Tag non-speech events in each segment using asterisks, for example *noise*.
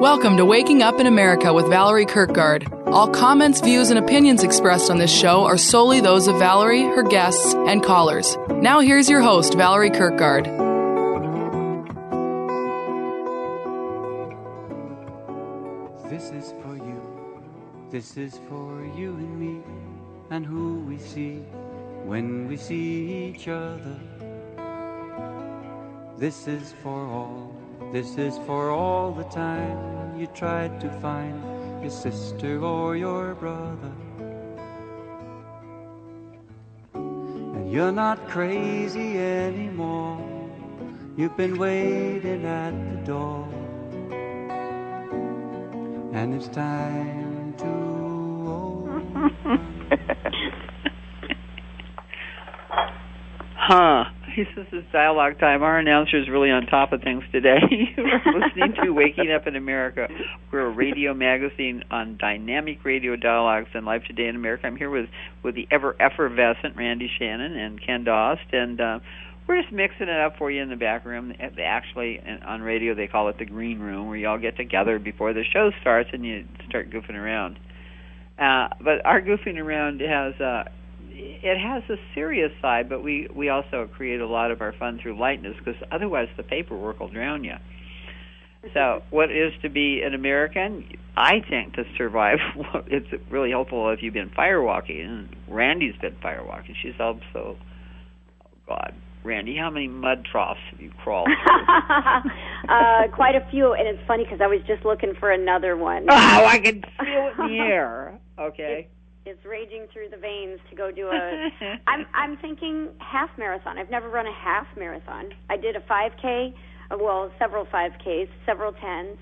Welcome to Waking Up in America with Valerie Kirkgard. All comments, views, and opinions expressed on this show are solely those of Valerie, her guests, and callers. Now, here's your host, Valerie Kirkgard. This is for you, this is for you and me, and who we see when we see each other. This is for all, this is for all the time you tried to find your sister or your brother. And you're not crazy anymore. You've been waiting at the door. And it's time to open. *laughs* Huh. Says it's dialogue time. Our announcer is really on top of things today. *laughs* We're listening to Waking Up in America. We're a radio magazine on dynamic radio dialogues and life today in America. I'm here with with the ever effervescent Randi Shannon and Ken Dost, and uh, we're just mixing it up for you in the back room. Actually, on radio they call it the green room, where you all get together before the show starts and you start goofing around. Uh, but our goofing around has uh, it has a serious side, but we we also create a lot of our fun through lightness because otherwise the paperwork will drown you. So, *laughs* what is to be an American? I think to survive, *laughs* it's really helpful if you've been firewalking. And Randi's been firewalking. She's also, oh God, Randi, how many mud troughs have you crawled? *laughs* uh, quite a few, and it's funny because I was just looking for another one. Oh, I can feel it in the air. Okay. It's raging through the veins to go do a. *laughs* I'm I'm thinking half marathon. I've never run a half marathon. I did a 5K, uh, well, several 5Ks, several tens,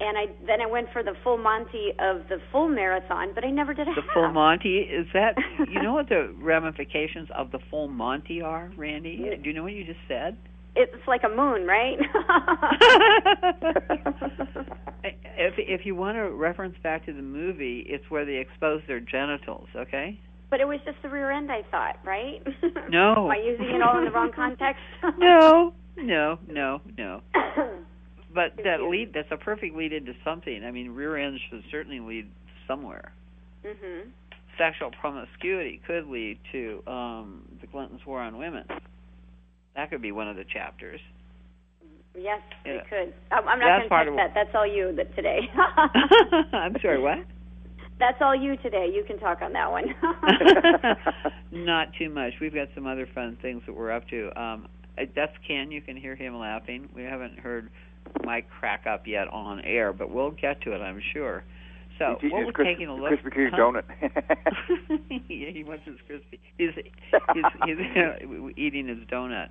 and I then I went for the full Monty of the full marathon, but I never did a half. the half. full Monty is that? you know what the ramifications of the full Monty are, Randi? Do you know what you just said? It's like a moon, right? *laughs* if if you want to reference back to the movie, it's where they expose their genitals. Okay. But it was just the rear end, I thought, right? *laughs* No. Am I using it all in the wrong context? *laughs* no, no, no, no. But that lead that's a perfect lead into something. I mean, rear ends should certainly lead somewhere. mhm. Sexual promiscuity could lead to um the Clintons' war on women. That could be one of the chapters. Yes, Yeah. it could. I'm, I'm not going to touch that. That's all you that today. *laughs* I'm sorry, what? *laughs* That's all you today. You can talk on that one. *laughs* Not too much. We've got some other fun things that we're up to. Um, uh, that's Ken. You can hear him laughing. We haven't heard Mike crack up yet on air, but we'll get to it, I'm sure. So eating what Krispy- taking a look. Krispy Kreme Huh? donut. *laughs* *laughs* yeah, he wants his crispy. He's he's, *laughs* he's eating his donut.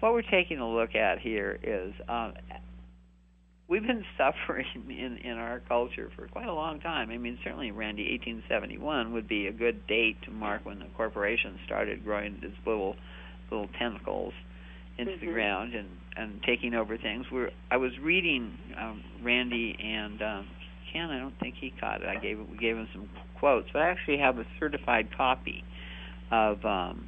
What we're taking a look at here is um, we've been suffering in in our culture for quite a long time. I mean, certainly, Randi, 1871 would be a good date to mark when the corporation started growing its little little tentacles into the Mhm. ground and and taking over things. We're I was reading um, Randi and um, I don't think he caught it. I gave we gave him some quotes, but I actually have a certified copy of um,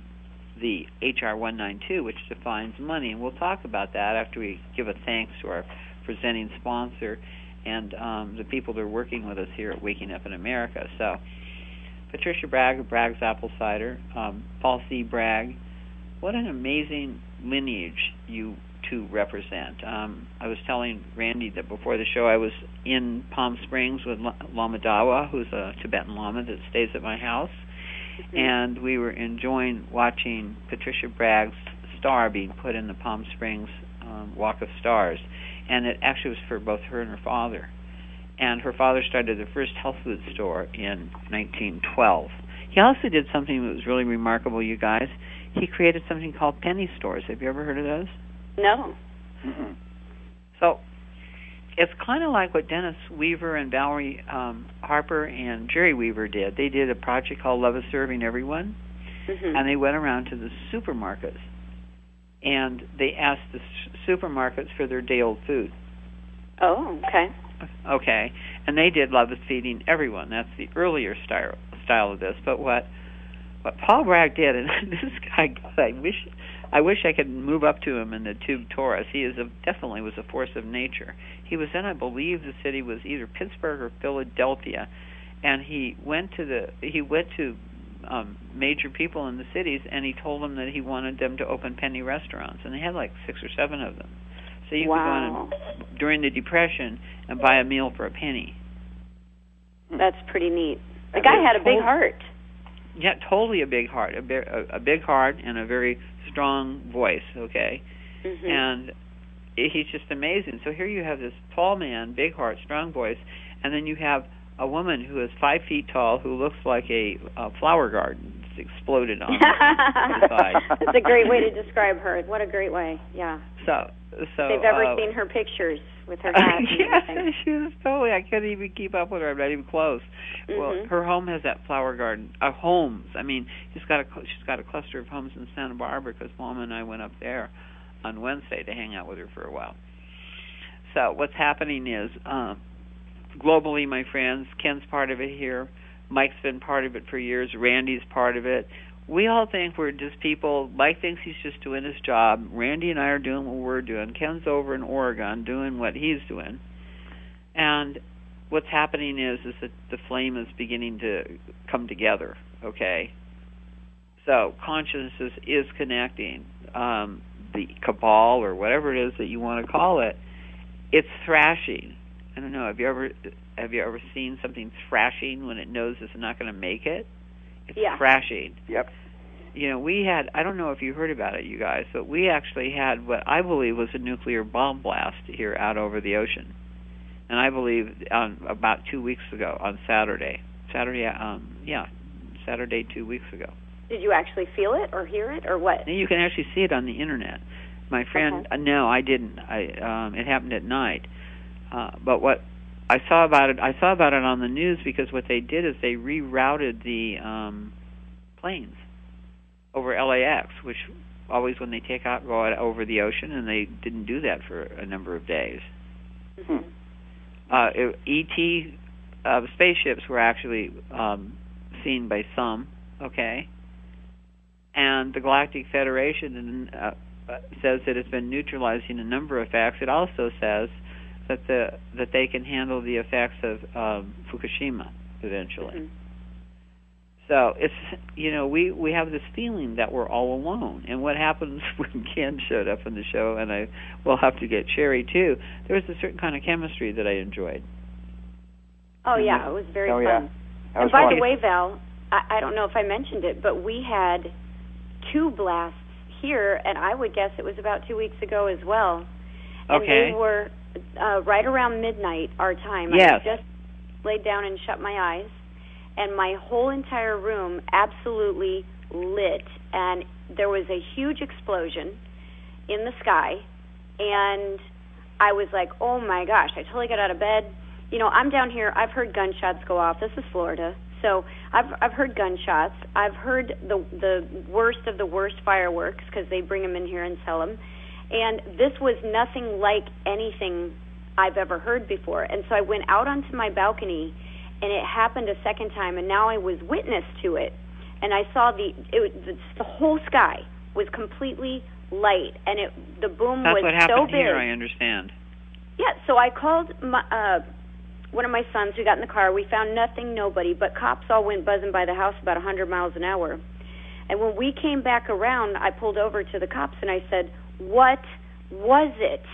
the HR 192, which defines money, and we'll talk about that after we give a thanks to our presenting sponsor and um, the people that are working with us here at Waking Up in America. So, Patricia Bragg of Bragg's Apple Cider, um, Paul C. Bragg, what an amazing lineage you two represent. Um, I was telling Randi that before the show I was in Palm Springs with La- Lama Dawa, who's a Tibetan Lama that stays at my house, and we were enjoying watching Patricia Bragg's star being put in the Palm Springs um, Walk of Stars, and it actually was for both her and her father. And her father started the first health food store in 1912. He also did something that was really remarkable, you guys. he created something called penny stores. Have you ever heard of those? No. Mm-mm. So it's kind of like what Dennis Weaver and Valerie um, Harper and Jerry Weaver did. They did a project called Love is Serving Everyone, hmm and they went around to the supermarkets and they asked the supermarkets for their day old food. Oh, okay. Okay, and they did Love is Feeding Everyone. That's the earlier style style of this. But what what Paul Bragg did, and *laughs* this guy, God, I wish I wish I could move up to him in the tube torus. He is a, definitely was a force of nature. He was in, I believe, the city was either Pittsburgh or Philadelphia, and he went to the he went to um major people in the cities and he told them that he wanted them to open penny restaurants and they had like six or seven of them so you wow. could go in and, during the depression and buy a meal for a penny That's pretty neat. The guy had a big heart. yeah totally a big heart a, a, a big heart and a very strong voice okay hmm and he's just amazing. So here you have this tall man, big heart, strong voice, and then you have a woman who is five feet tall who looks like a, a flower garden that's exploded on her *laughs* side. That's a great way to describe her. What a great way. Yeah. So, so If they've ever uh, seen her pictures with her *laughs* hat and yeah, *laughs* she was totally. I couldn't even keep up with her. I'm not even close. Well, Mhm. her home has that flower garden. Uh, homes. I mean, she's got a she's got a cluster of homes in Santa Barbara because Mom and I went up there on Wednesday to hang out with her for a while. So what's happening is, um, globally, my friends, Ken's part of it here. Mike's been part of it for years. Randi's part of it. We all think we're just people. Mike thinks he's just doing his job. Randi and I are doing what we're doing. Ken's over in Oregon doing what he's doing. And what's happening is is that the flame is beginning to come together. Okay. So consciousness is connecting. Um, the cabal or whatever it is that you want to call it, it's thrashing. I don't know. Have you ever have you ever seen something thrashing when it knows it's not going to make it? It's Yeah. thrashing. Yep. You know, we had I don't know if you heard about it, you guys, but we actually had what I believe was a nuclear bomb blast here out over the ocean, and I believe on about two weeks ago on Saturday. Saturday, um, yeah, Saturday two weeks ago. Did you actually feel it or hear it or what? You can actually see it on the internet. My friend, Okay. uh, no, I didn't. I um, it happened at night. Uh, but what I saw about it, I saw about it on the news because what they did is they rerouted the um, planes over LAX, which always when they take out go out over the ocean, and they didn't do that for a number of days. Mhm. Uh, it- ET uh, spaceships were actually um, seen by some, okay, and the Galactic Federation uh, uh, says that it's been neutralizing a number of effects. It also says that the that they can handle the effects of um, Fukushima eventually. Mhm. So it's you know we we have this feeling that we're all alone. And what happens *laughs* when Ken showed up in the show, and I will have to get Cherry too. There was a certain kind of chemistry that I enjoyed. Oh yeah, it was very Oh, fun. yeah. And by fun. the way, Val, I, I don't know if I mentioned it, but we had two blasts here, and I would guess it was about two weeks ago as well. And Okay. they were uh, right around midnight our time. I Yes. had just laid down and shut my eyes, and my whole entire room absolutely lit, and there was a huge explosion in the sky, and I was like, "Oh my gosh!" I totally got out of bed. You know, I'm down here. I've heard gunshots go off. This is Florida, so I've I've heard gunshots. I've heard the the worst of the worst fireworks because they bring them in here and sell them, and this was nothing like anything I've ever heard before. And so I went out onto my balcony, and it happened a second time, and now I was witness to it, and I saw the it the, the whole sky was completely light, and it the boom That's was what so happened big. here. I understand. Yeah, so I called my uh one of my sons. We got in the car. We found nothing, nobody, but cops all went buzzing by the house about a 100 miles an hour. And when we came back around, I pulled over to the cops and I said, "What was it?"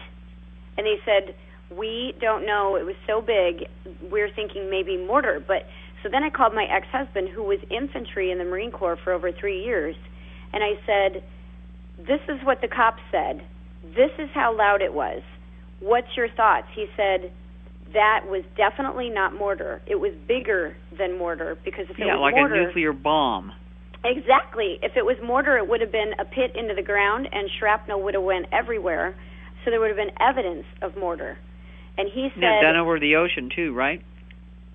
And they said, "We don't know. It was so big. We're thinking maybe mortar." But so then I called my ex-husband who was infantry in the Marine Corps for over 3 years, and I said, "This is what the cops said. This is how loud it was." what's your thoughts? He said that was definitely not mortar. It was bigger than mortar because if it yeah, was like mortar, a nuclear bomb. Exactly. If it was mortar, it would have been a pit into the ground, and shrapnel would have went everywhere. So there would have been evidence of mortar. And he said, done over the ocean too, right?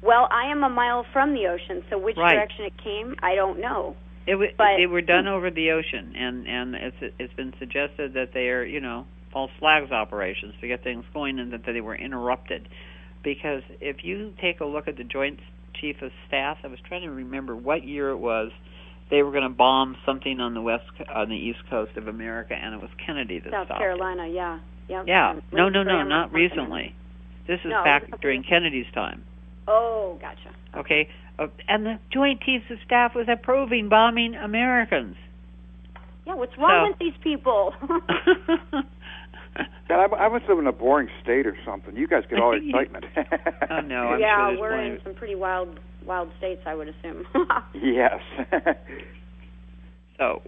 "Well, I am a mile from the ocean, so which Right. direction it came, I don't know." It w- But- they were done over the ocean, and and it's it's been suggested that they are you know false flags operations to get things going, and that they were interrupted. Because if you take a look at the Joint Chief of Staff, I was trying to remember what year it was. They were going to bomb something on the west on the east coast of America, and it was Kennedy that South stopped Carolina, yeah, yeah. It. Yeah, Um, no, no, no, not recently. This is No, was back during Kennedy's time. Oh, gotcha. Okay, uh, and the Joint Chiefs of Staff was approving bombing Americans. Yeah, what's wrong So- with these people? *laughs* *laughs* *laughs* God, I, I must live in a boring state or something. You guys get all the *laughs* excitement. Oh, no, I'm yeah, sure we're plenty in some pretty wild, wild states, I would assume. *laughs* yes. So,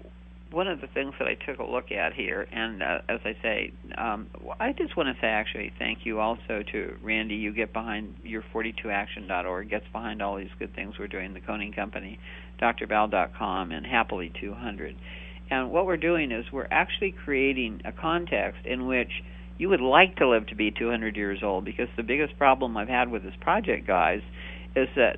one of the things that I took a look at here, and uh, as I say, um, I just want to say actually thank you also to Randi. You get behind your 42action.org, gets behind all these good things we're doing, the Coning Company, drval.com, and Happily 200. And what we're doing is we're actually creating a context in which you would like to live to be 200 years old because the biggest problem I've had with this project, guys, is that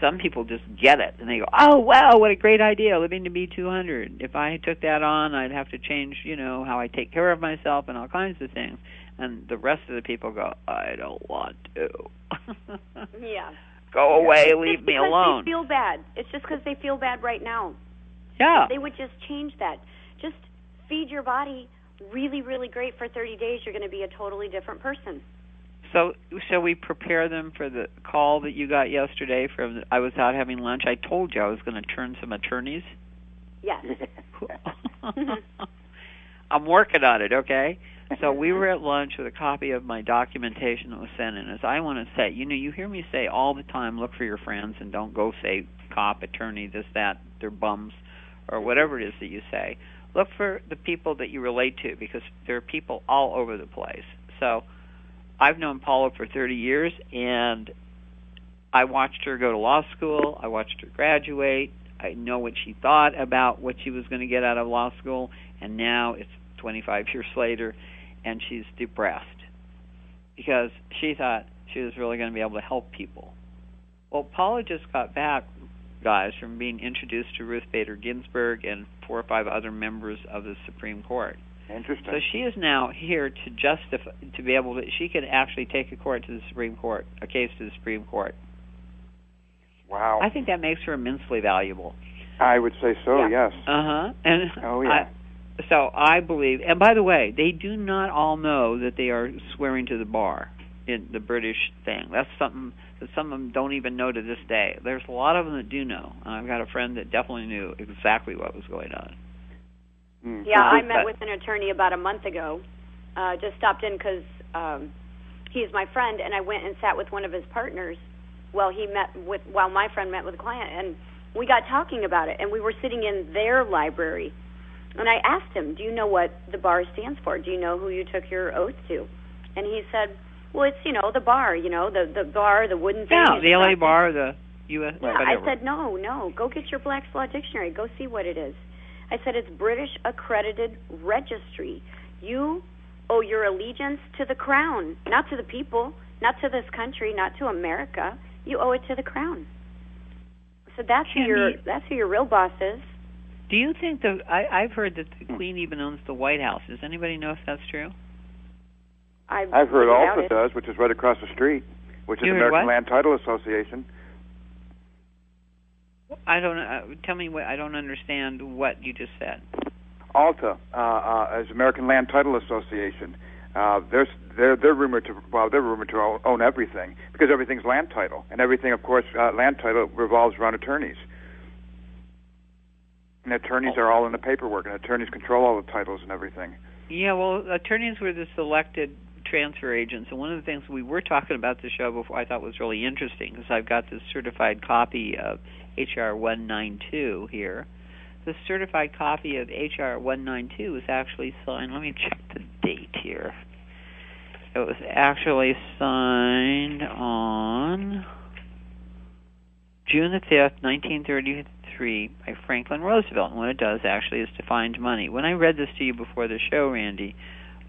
some people just get it and they go, "Oh wow, what a great idea, living to be 200." If I took that on, I'd have to change, you know, how I take care of myself and all kinds of things. And the rest of the people go, "I don't want to." yeah. *laughs* go away, leave me alone. They feel bad. It's just because they feel bad right now. Yeah. They would just change that. Just feed your body really, really great for 30 days. You're going to be a totally different person. So, shall we prepare them for the call that you got yesterday from? The, I was out having lunch. I told you I was going to turn some attorneys. Yes. *laughs* I'm working on it, okay? So we were at lunch with a copy of my documentation that was sent in. As I want to say, you know, you hear me say all the time, look for your friends and don't go say cop, attorney, this, that, they're bums, or whatever it is that you say. Look for the people that you relate to because there are people all over the place. So I've known Paula for 30 years, and I watched her go to law school. I watched her graduate. I know what she thought about what she was going to get out of law school, and now it's 25 *laughs* years later, and she's depressed because she thought she was really going to be able to help people. Well, Paula just got back, guys, from being introduced to Ruth Bader Ginsburg and four or five other members of the Supreme Court. Interesting. So she is now here to justify, to be able to, she can actually take a court to the Supreme Court, a case to the Supreme Court. wow. I think that makes her immensely valuable. I would say so. Yeah. Yes. Uh huh. And Oh, yeah. I, so I believe, and by the way, they do not all know that they are swearing to the bar in the British thing. That's something that some of them don't even know to this day. There's a lot of them that do know. And I've got a friend that definitely knew exactly what was going on. Mm. Yeah, I But- met with an attorney about a month ago. Uh, just stopped in because um, he's my friend, and I went and sat with one of his partners while he met with while my friend met with a client, and we got talking about it. And we were sitting in their library, and I asked him, "Do you know what the bar stands for? Do you know who you took your oath to?" And he said, "Well, it's you know the bar, you know the the bar, the wooden thing." Yeah, the LA nothing." bar, the U.S. Yeah, whatever. I said no, no. Go get your Black's Law Dictionary. Go see what it is. I said it's British accredited registry. You owe your allegiance to the crown, not to the people, not to this country, not to America. You owe it to the crown. So that's who your Tammy- that's who your real boss is. Do you think the? I, I've heard that the hmm. Queen even owns the White House. Does anybody know if that's true? I I've heard wouldn't Alta it. does, which is right across the street, which is You the American what? Land Title Association. I don't. Uh, tell me what. I don't understand what you just said. Alta uh, uh, is American Land Title Association. Uh, there's they're they're rumored to well they're rumored to own, own everything because everything's land title and everything of course uh, land title revolves around attorneys. And attorneys are all in the paperwork, and attorneys control all the titles and everything. Yeah, well, attorneys were the selected transfer agents, and one of the things we were talking about the show before I thought was really interesting because I've got this certified copy of HR 192 here. The certified copy of HR 192 was actually signed. Let me check the date here. It was actually signed on June the 5th, 1933 by Franklin Roosevelt. And what it does actually is to find money. When I read this to you before the show, Randi,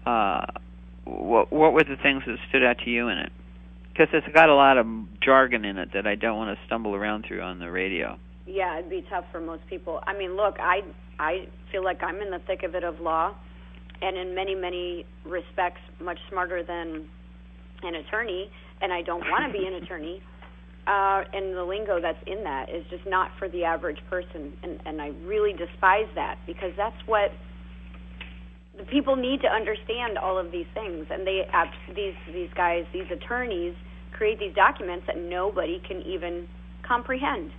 uh, what, what were the things that stood out to you in it? Because it's got a lot of jargon in it that I don't want to stumble around through on the radio. Yeah, it'd be tough for most people. I mean, look, I I feel like I'm in the thick of it of law, and in many many respects, much smarter than an attorney. And I don't want to be an attorney. *laughs* Uh, and the lingo that's in that is just not for the average person, and and I really despise that because that's what people need to understand all of these things, and they these these guys, these attorneys, create these documents that nobody can even comprehend.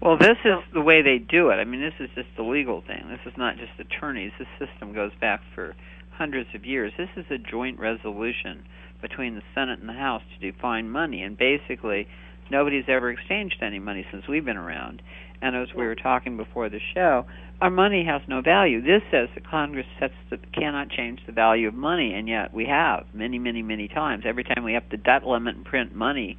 Well, this is the way they do it. I mean, this is just the legal thing. This is not just attorneys. This system goes back for hundreds of years. This is a joint resolution between the Senate and the House to define money, and basically, nobody's ever exchanged any money since we've been around. And as we were talking before the show, our money has no value. This says that Congress sets the, cannot change the value of money, and yet we have many, many, many times. Every time we have the debt limit and print money,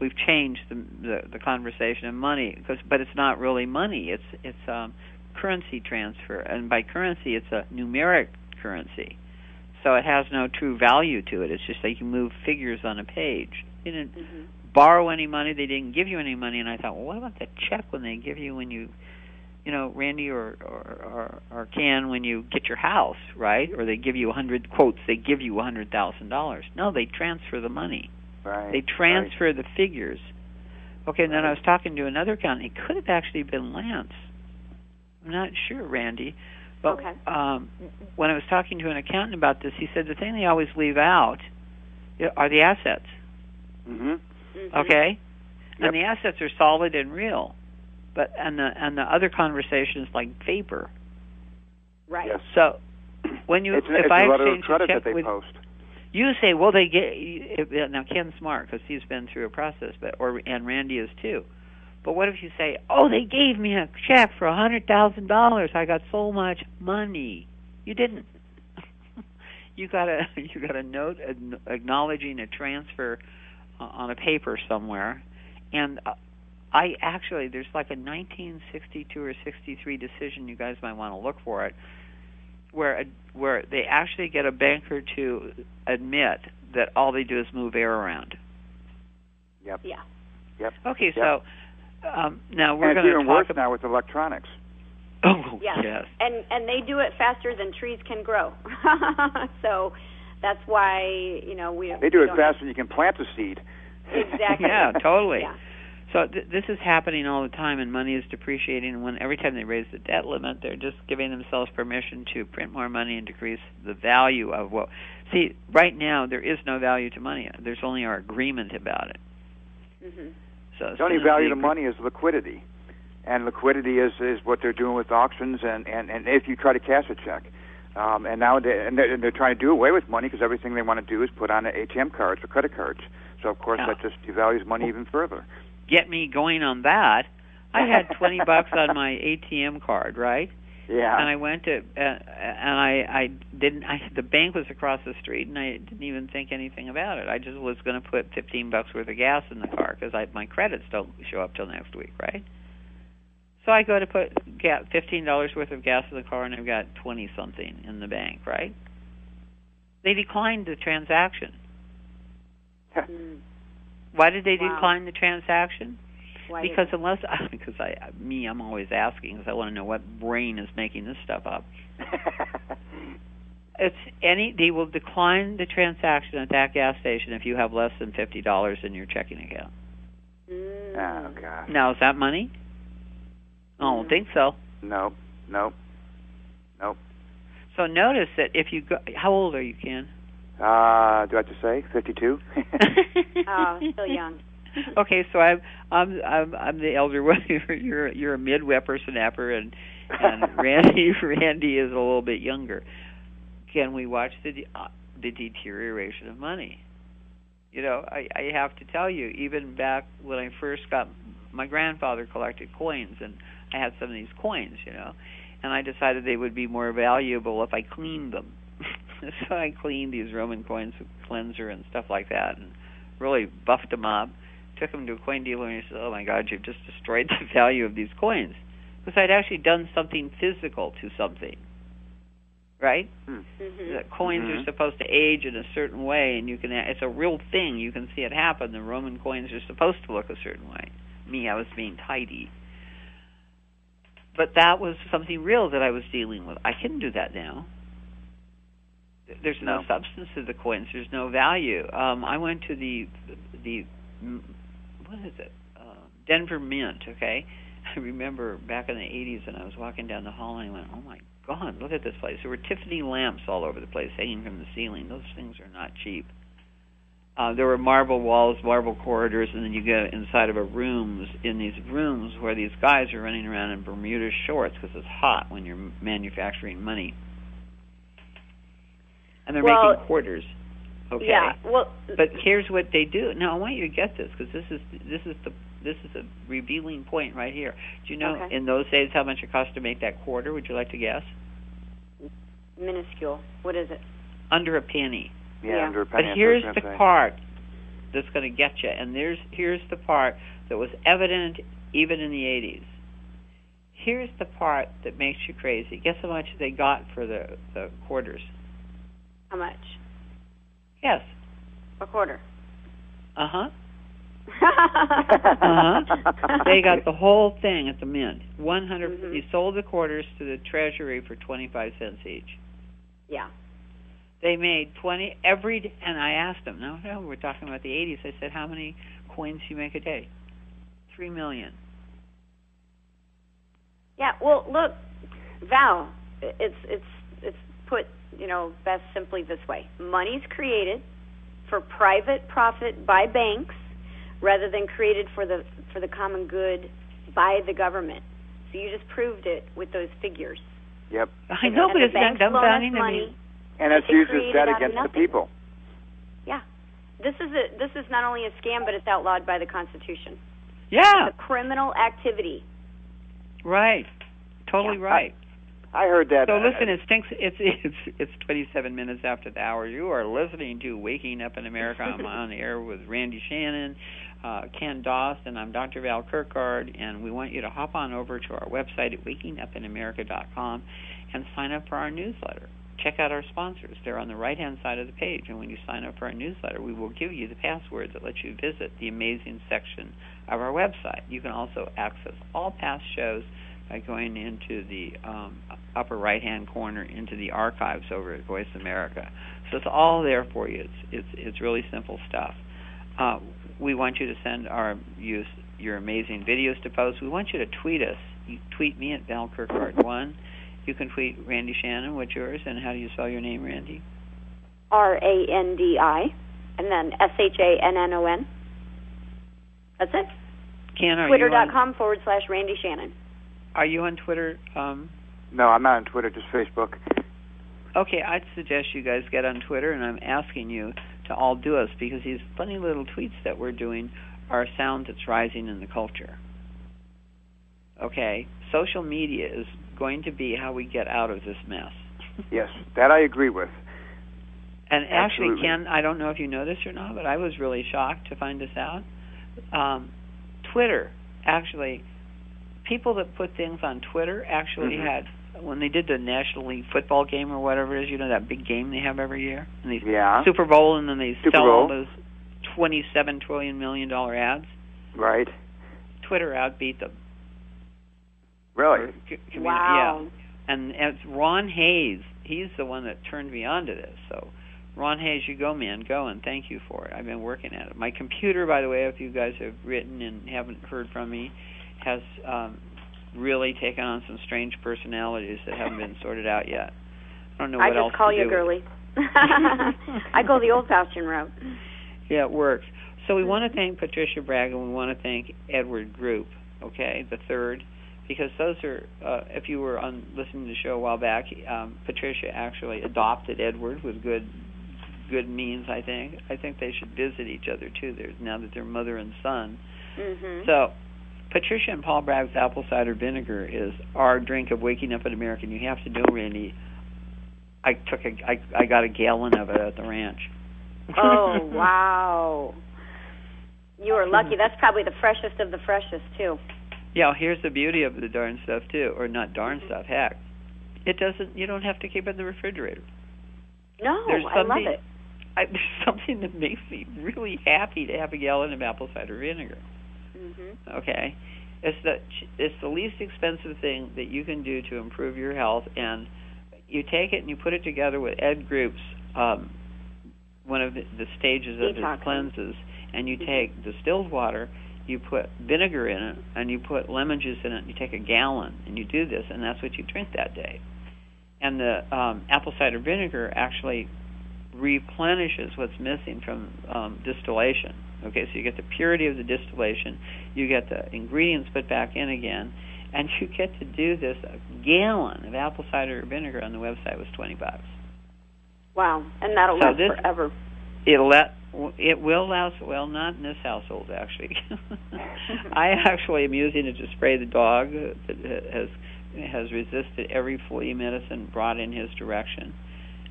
we've changed the the, the conversation of money. Because, but it's not really money. It's it's um, currency transfer, and by currency, it's a numeric currency. So it has no true value to it. It's just like you move figures on a page. You didn't mm-hmm. Borrow any money. They didn't give you any money. And I thought, well, what about the check when they give you when you you know, Randi or, or or or Ken when you get your house, right? Or they give you a hundred quotes. They give you a hundred thousand dollars. No, they transfer the money. Right. They transfer right. the figures. Okay, and then I was talking to another accountant. It could have actually been Lance. I'm not sure, Randi. But okay. um, when I was talking to an accountant about this, he said the thing they always leave out are the assets. Mm-hmm. Mm-hmm. Okay, yep. and the assets are solid and real but and the and the other conversation is like vapor. Right. Yes. So when you it's, if it's I a exchange credit a check that they with post. you say, well, they get now Ken's smart because he's been through a process, but or and Randi is too. But what if you say, oh, they gave me a check for a hundred thousand dollars? I got so much money. You didn't. *laughs* you got a *laughs* you got a note acknowledging a transfer on a paper somewhere, and uh, I actually there's like a 1962 or 63 decision you guys might want to look for it where a, where they actually get a banker to admit that all they do is move air around. Yep. Yeah. Yep. Okay, yep. so um, now we're going to talk worse about now with electronics. Oh yes. yes. And and they do it faster than trees can grow. *laughs* so that's why you know we. They do we it faster than you can plant the seed. Exactly. *laughs* yeah, totally. Yeah. So th- this is happening all the time, and money is depreciating. And when every time they raise the debt limit, they're just giving themselves permission to print more money and decrease the value of what. See, right now there is no value to money. There's only our agreement about it. Mm-hmm. So the only value to money is liquidity, and liquidity is is what they're doing with auctions and and and if you try to cash a check. Um, and now they, and they're, and they're trying to do away with money because everything they want to do is put on ATM cards or credit cards. So of course yeah. that just devalues money even further get me going on that. I had *laughs* twenty bucks on my ATM card, right? Yeah. And I went to, uh, and I, I didn't. I the bank was across the street, and I didn't even think anything about it. I just was going to put fifteen bucks worth of gas in the car because I my credits don't show up till next week, right? So I go to put ga- fifteen dollars worth of gas in the car, and I've got twenty something in the bank, right? They declined the transaction. Why did they Wow. decline the transaction? Why because did- unless *laughs* because I me I'm always asking because I want to know what brain is making this stuff up. *laughs* It's any they will decline the transaction at that gas station if you have less than fifty dollars in your checking account. Mm. oh gosh. Now is that money? I don't think so. No. No. Nope. So notice that if you go, how old are you, Ken? Uh, do I have to say fifty-two? *laughs* Oh, still young. *laughs* okay, so I'm I'm I'm I'm the elder one. *laughs* You're you're, you're a mid snapper, and and Randi Randi is a little bit younger. Can we watch the de- uh, the deterioration of money? You know, I I have to tell you, even back when I first got my grandfather collected coins, and I had some of these coins, you know, and I decided they would be more valuable if I cleaned them. *laughs* so I cleaned these Roman coins with cleanser and stuff like that, and really buffed them up. Took them to a coin dealer, and he said, "Oh my God, you've just destroyed *laughs* the value of these coins." because I'd actually done something physical to something. Right? Mm-hmm. That coins Mhm. are supposed to age in a certain way, and you can. It's a real thing. You can see it happen. The Roman coins are supposed to look a certain way. Me, I was being tidy. But that was something real that I was dealing with. I couldn't do that now. There's no, No. substance to the coins. There's no value. Um, I went to the the what is it? Uh, Denver Mint. Okay, *laughs* I remember back in the 80s, and I was walking down the hall, and I went, "Oh my God, look at this place!" There were Tiffany lamps all over the place, hanging from the ceiling. Those things are not cheap. Uh, there were marble walls, marble corridors, and then you get inside of a rooms in these rooms where these guys are running around in Bermuda shorts because it's hot when you're manufacturing money, and they're Well, making quarters. Okay. Yeah. Well, But here's what they do. Now I want you to get this because this is this is the this is a revealing point right here. Do you know Okay. in those days how much it cost to make that quarter? Would you like to guess? minuscule. What is it? Under a penny. Yeah, Yeah. under But penny. that's what I here's the gonna part that's going to get you, and there's here's the part that was evident even in the 80s. Here's the part that makes you crazy. Guess how much they got for the the quarters? How much? Yes. A quarter. Uh huh. *laughs* Uh-huh. They got the whole thing at the mint. One hundred. Mhm. You sold the quarters to the treasury for twenty-five cents each. Yeah. They made twenty every. d- And I asked them. Now, no, we're talking about the eighties. I said, how many coins do you make a day? Three million. Yeah. Well, look, Val, it's it's it's put you know best simply this way: money's created for private profit by banks, rather than created for the for the common good by the government. So you just proved it with those figures. Yep. I You know, and but the isn't that banks loan us dumbfounding to money. me? And it's They used as created debt out of against the nothing. people. This is a this is not only a scam, but it's outlawed by the Constitution. Yeah, It's a criminal activity. right. Totally Yeah. right. I heard that. So uh, listen, it stinks. It's it's it's 27 minutes after the hour. You are listening to Waking Up in America. I'm *laughs* on the air with Randi Shannon, uh, Ken Doss, and I'm Dr. Val Kirkgard. And we want you to hop on over to our website at wakingupinamerica.com and sign up for our newsletter. Check out our sponsors. They're on the right hand side of the page. And when you sign up for our newsletter, we will give you the password that lets you visit the amazing section of our website. You can also access all past shows by going into the um, upper right hand corner into the archives over at Voice America. So it's all there for you. It's it's it's really simple stuff. Uh, we want you to send our use your amazing videos to post. We want you to tweet us. You tweet me at Val Kirkgard one. You can tweet Randi Shannon. What's yours? And how do you spell your name, Randi? R A N D I, and then S H A N N O N. That's it. Ken, are you on, Twitter.com forward slash Randi Shannon. are you on Twitter? Um, No, I'm not on Twitter, just Facebook. Okay, I'd suggest you guys get on Twitter, and I'm asking you to all do us because these funny little tweets that we're doing are a sound that's rising in the culture. Okay, social media is going to be how we get out of this mess. *laughs* Yes, that I agree with. And actually, Ken, I don't know if you know this or not, but I was really shocked to find this out. Um, Twitter, actually, people that put things on Twitter actually Mhm. had when they did the National League football game or whatever it is, you know that big game they have every year, and these Yeah. Super Bowl, and then they Super sell all those twenty-seven trillion million dollar ads. Right. Twitter outbeat them. Really? Or c- commu- Wow. Yeah, and it's Ron Hayes. He's the one that turned me on to this. So, Ron Hayes, you go, man, go, and thank you for it. I've been working at it. My computer, by the way, if you guys have written and haven't heard from me, has um, really taken on some strange personalities that haven't been sorted out yet. I don't know I what else I just call you do. girly. *laughs* I go the old-fashioned route. Yeah, it works. So we want to thank Patricia Bragg and we want to thank Edward Group, okay, the third, because those are, uh, if you were on listening to the show a while back, um, Patricia actually adopted Edward with good good means, I think. I think they should visit each other too. They're, now that they're mother and son. hmm So, Patricia and Paul Bragg's apple cider vinegar is our drink of waking up an American. You have to know, Randi. I took a, I, I got a gallon of it at the ranch. Oh *laughs* wow! You are lucky. That's probably the freshest of the freshest too. Yeah, here's the beauty of the darn stuff too, or not darn stuff. Heck, it doesn't. You don't have to keep it in the refrigerator. No, There's I love it. I, *laughs* there's something that makes me really happy to have a gallon of apple cider vinegar. hmm Okay, it's the it's the least expensive thing that you can do to improve your health, and you take it and you put it together with Ed Group's um, one of the, the stages of his cleanses, and you Mhm. take distilled water, you put vinegar in it, and you put lemon juice in it. And you take a gallon, and you do this, and that's what you drink that day. And the um, apple cider vinegar actually replenishes what's missing from um, distillation. Okay, so you get the purity of the distillation, you get the ingredients put back in again, and you get to do this. A gallon of apple cider vinegar on the website was twenty bucks. Wow, and that'll So last this- forever. It'll let it will last well not in this household actually. *laughs* I actually am using it to spray the dog that has has resisted every flea medicine brought in his direction,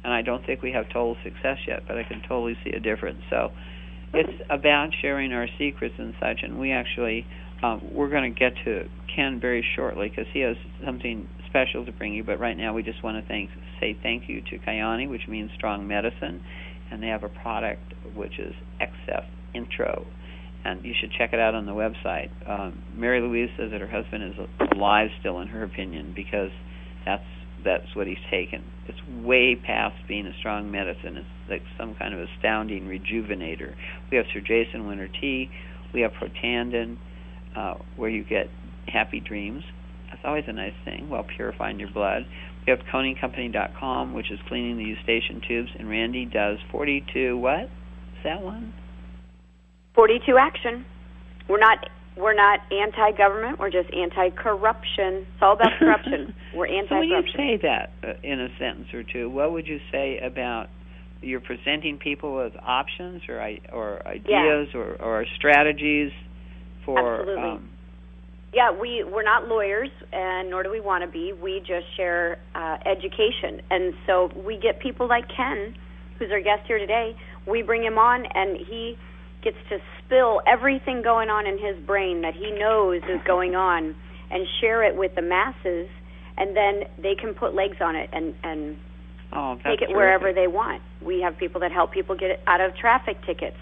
and I don't think we have total success yet, but I can totally see a difference. So it's about sharing our secrets and such, and we actually um, we're going to get to Ken very shortly because he has something special to bring you. But right now, we just want to thank say thank you to Kyani, which means strong medicine, and they have a product which is XF Intro, and you should check it out on the website. Um, Mary Louise says that her husband is alive still, in her opinion, because that's that's what he's taken. It's way past being a strong medicine. It's like some kind of astounding rejuvenator. We have Sir Jason Winter Tea. We have Protandim, uh, where you get happy dreams. That's always a nice thing while purifying your blood. We have ConingCompany.com, which is cleaning the eustachian tubes, and Randi does 42. What is that one? 42 action. We're not we're not anti-government. We're just anti-corruption. It's all about corruption. *laughs* We're anti-corruption. So when you say that uh, in a sentence or two, what would you say about you're presenting people with options or or ideas or, or strategies for Absolutely. um, Yeah, we we're not lawyers, and nor do we want to be. We just share uh, education, and so we get people like Ken, who's our guest here today. We bring him on, and he gets to spill everything going on in his brain that he knows is going on, and share it with the masses, and then they can put legs on it and and oh take it terrific. wherever they want. We have people that help people get out of traffic tickets,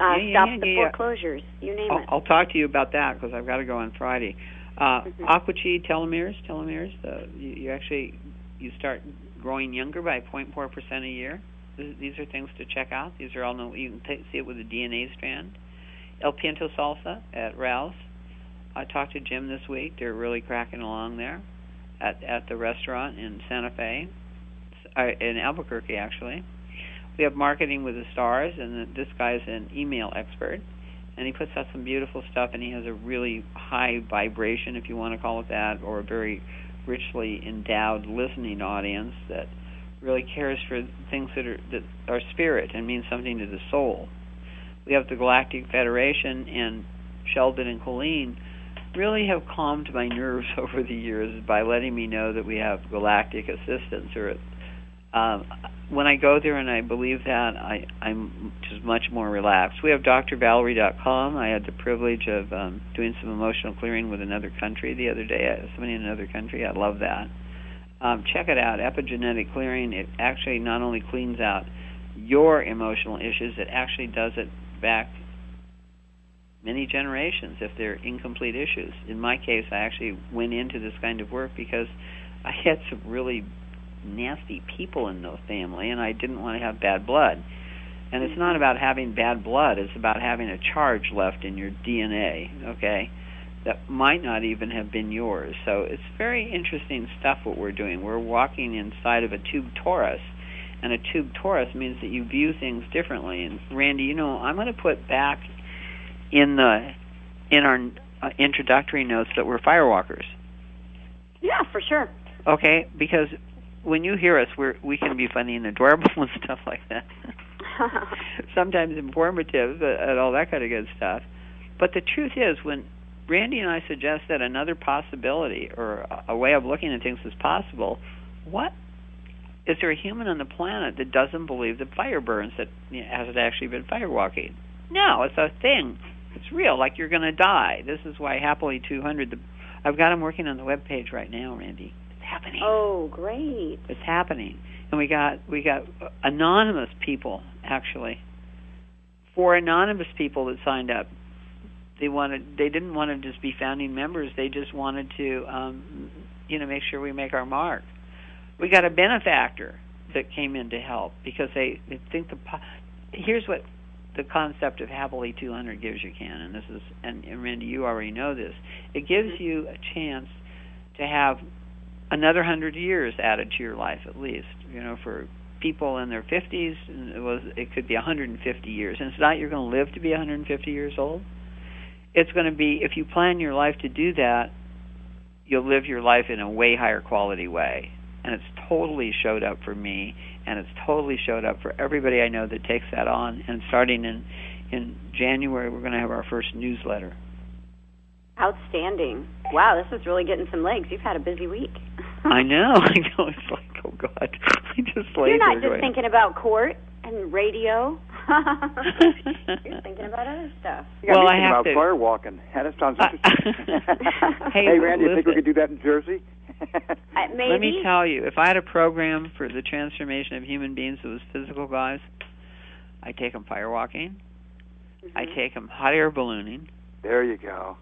uh, Yeah, yeah, stop yeah, the foreclosures, you name I'll, it. I'll talk to you about that because I've got to go on Friday. Uh, Mhm. Aqua-Chi telomeres, telomeres. Uh, you, you actually you start growing younger by 0.4 percent a year. These are things to check out. These are all no, you can ta see it with a DNA strand. El Pinto salsa at Ralph's. I talked to Jim this week. They're really cracking along there at at the restaurant in Santa Fe, uh, in Albuquerque actually. We have marketing with the stars, and this guy's an email expert and he puts out some beautiful stuff and he has a really high vibration if you want to call it that or a very richly endowed listening audience that really cares for things that are that are spirit and mean something to the soul. We have the galactic federation and sheldon and colleen really have calmed my nerves *laughs* over the years by letting me know that we have galactic assistance or um, when I go there and I believe that, I, I'm just much more relaxed. We have drvalerie.com. I had the privilege of um, doing some emotional clearing with another country the other day. uh, Somebody in another country. I love that. Um, check it out. Epigenetic clearing. It actually not only cleans out your emotional issues, it actually does it back many generations if they're incomplete issues. In my case, I actually went into this kind of work because I had some really nasty people in the family and I didn't want to have bad blood. And it's not about having bad blood, it's about having a charge left in your DNA, okay? That might not even have been yours. So it's very interesting stuff what we're doing. We're walking inside of a tube torus. And a tube torus means that you view things differently. And Randi, you know, I'm going to put back in the in our uh, introductory notes that we're firewalkers. Yeah, for sure. Okay, because when you hear us, we're we can be funny and adorable *laughs* and stuff like that. *laughs* Sometimes informative uh, and all that kind of good stuff. But the truth is, when Randi and I suggest that another possibility or a- a way of looking at things is possible, what is there a human on the planet that doesn't believe that fire burns? That you know, has it actually been firewalking? No, it's a thing. It's real. Like you're going to die. This is why Happily 200, the I've got them working on the web page right now, Randi. Happening. Oh, great. It's happening. And we got we got anonymous people actually. Four anonymous people that signed up. They wanted they didn't want to just be founding members. They just wanted to um you know make sure we make our mark. We got a benefactor that came in to help because they, they think the here's what the concept of happily 200 gives you can and this is and, and Randi you already know this it gives you a chance to have another 100 years added to your life at least you know for people in their 50s it was it could be 150 years and it's not you're going to live to be 150 years old it's going to be if you plan your life to do that you'll live your life in a way higher quality way and it's totally showed up for me and it's totally showed up for everybody I know that takes that on and starting in in January we're going to have our first newsletter. Outstanding. Wow, this is really getting some legs. You've had a busy week. I know. *laughs* I know. It's like, oh God, *laughs* I just You're not just going. thinking about court and radio. *laughs* You're thinking about other stuff. You got Well, me I thinking have about to- fire walking. Yeah, that sounds Uh, interesting. Hey, hey, Randi, you think we listen. could do that in Jersey? Uh, maybe. Let me tell you, if I had a program for the transformation of human beings that was physical guys, I take them firewalking. I Mhm. take them hot air ballooning. there you go.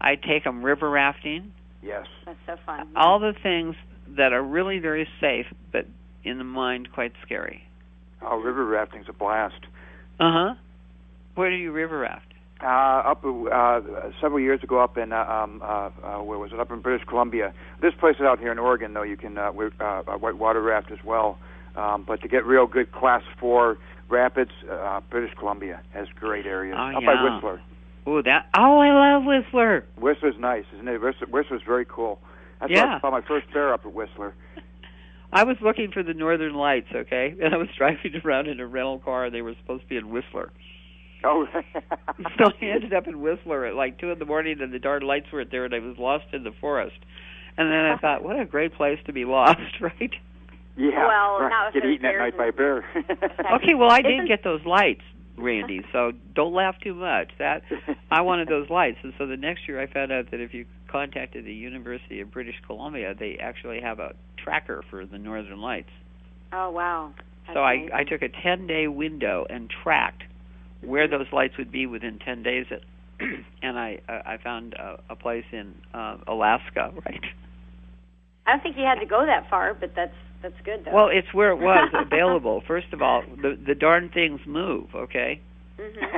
I take them river rafting. Yes. That's so fun. All the things that are really very safe, but in the mind quite scary. Oh, river rafting's a blast. Uh huh. Where do you river raft? Uh, up uh, several years ago, up in uh, um, uh, uh, where was it? Up in British Columbia. This place is out here in Oregon, though. You can uh, wi- uh, uh, whitewater raft as well. Um, but to get real good class four rapids, uh, British Columbia has great areas. Oh, up by yeah. Whistler. Oh, that! Oh, I love Whistler. Whistler's nice, isn't it? Whistler, Whistler's very cool. That's Yeah. I saw my first bear up at Whistler. *laughs* I was looking for the Northern Lights, okay, *laughs* and I was driving around in a rental car. and They were supposed to be in Whistler, Oh, *laughs* so I ended up in Whistler at like two in the morning, and the darn lights weren't there, and I was lost in the forest. And then I thought, what a great place to be lost, right? yeah. Well, right. now if get there's eaten at night by a bear. Okay, well, I did Isn't- get those lights, Randi. So don't laugh too much. That *laughs* I wanted those lights, and so the next year I found out that if you contacted the University of British Columbia, they actually have a tracker for the Northern Lights. Oh wow. so I That's I took a 10 day window and tracked where those lights would be within 10 days, *clears throat* and I uh, I found a, a place in uh, Alaska, *laughs* right? I don't think you had to go that far, but that's that's good though. Well, it's where it was *laughs* available. First of all, the the darn things move, okay? hmm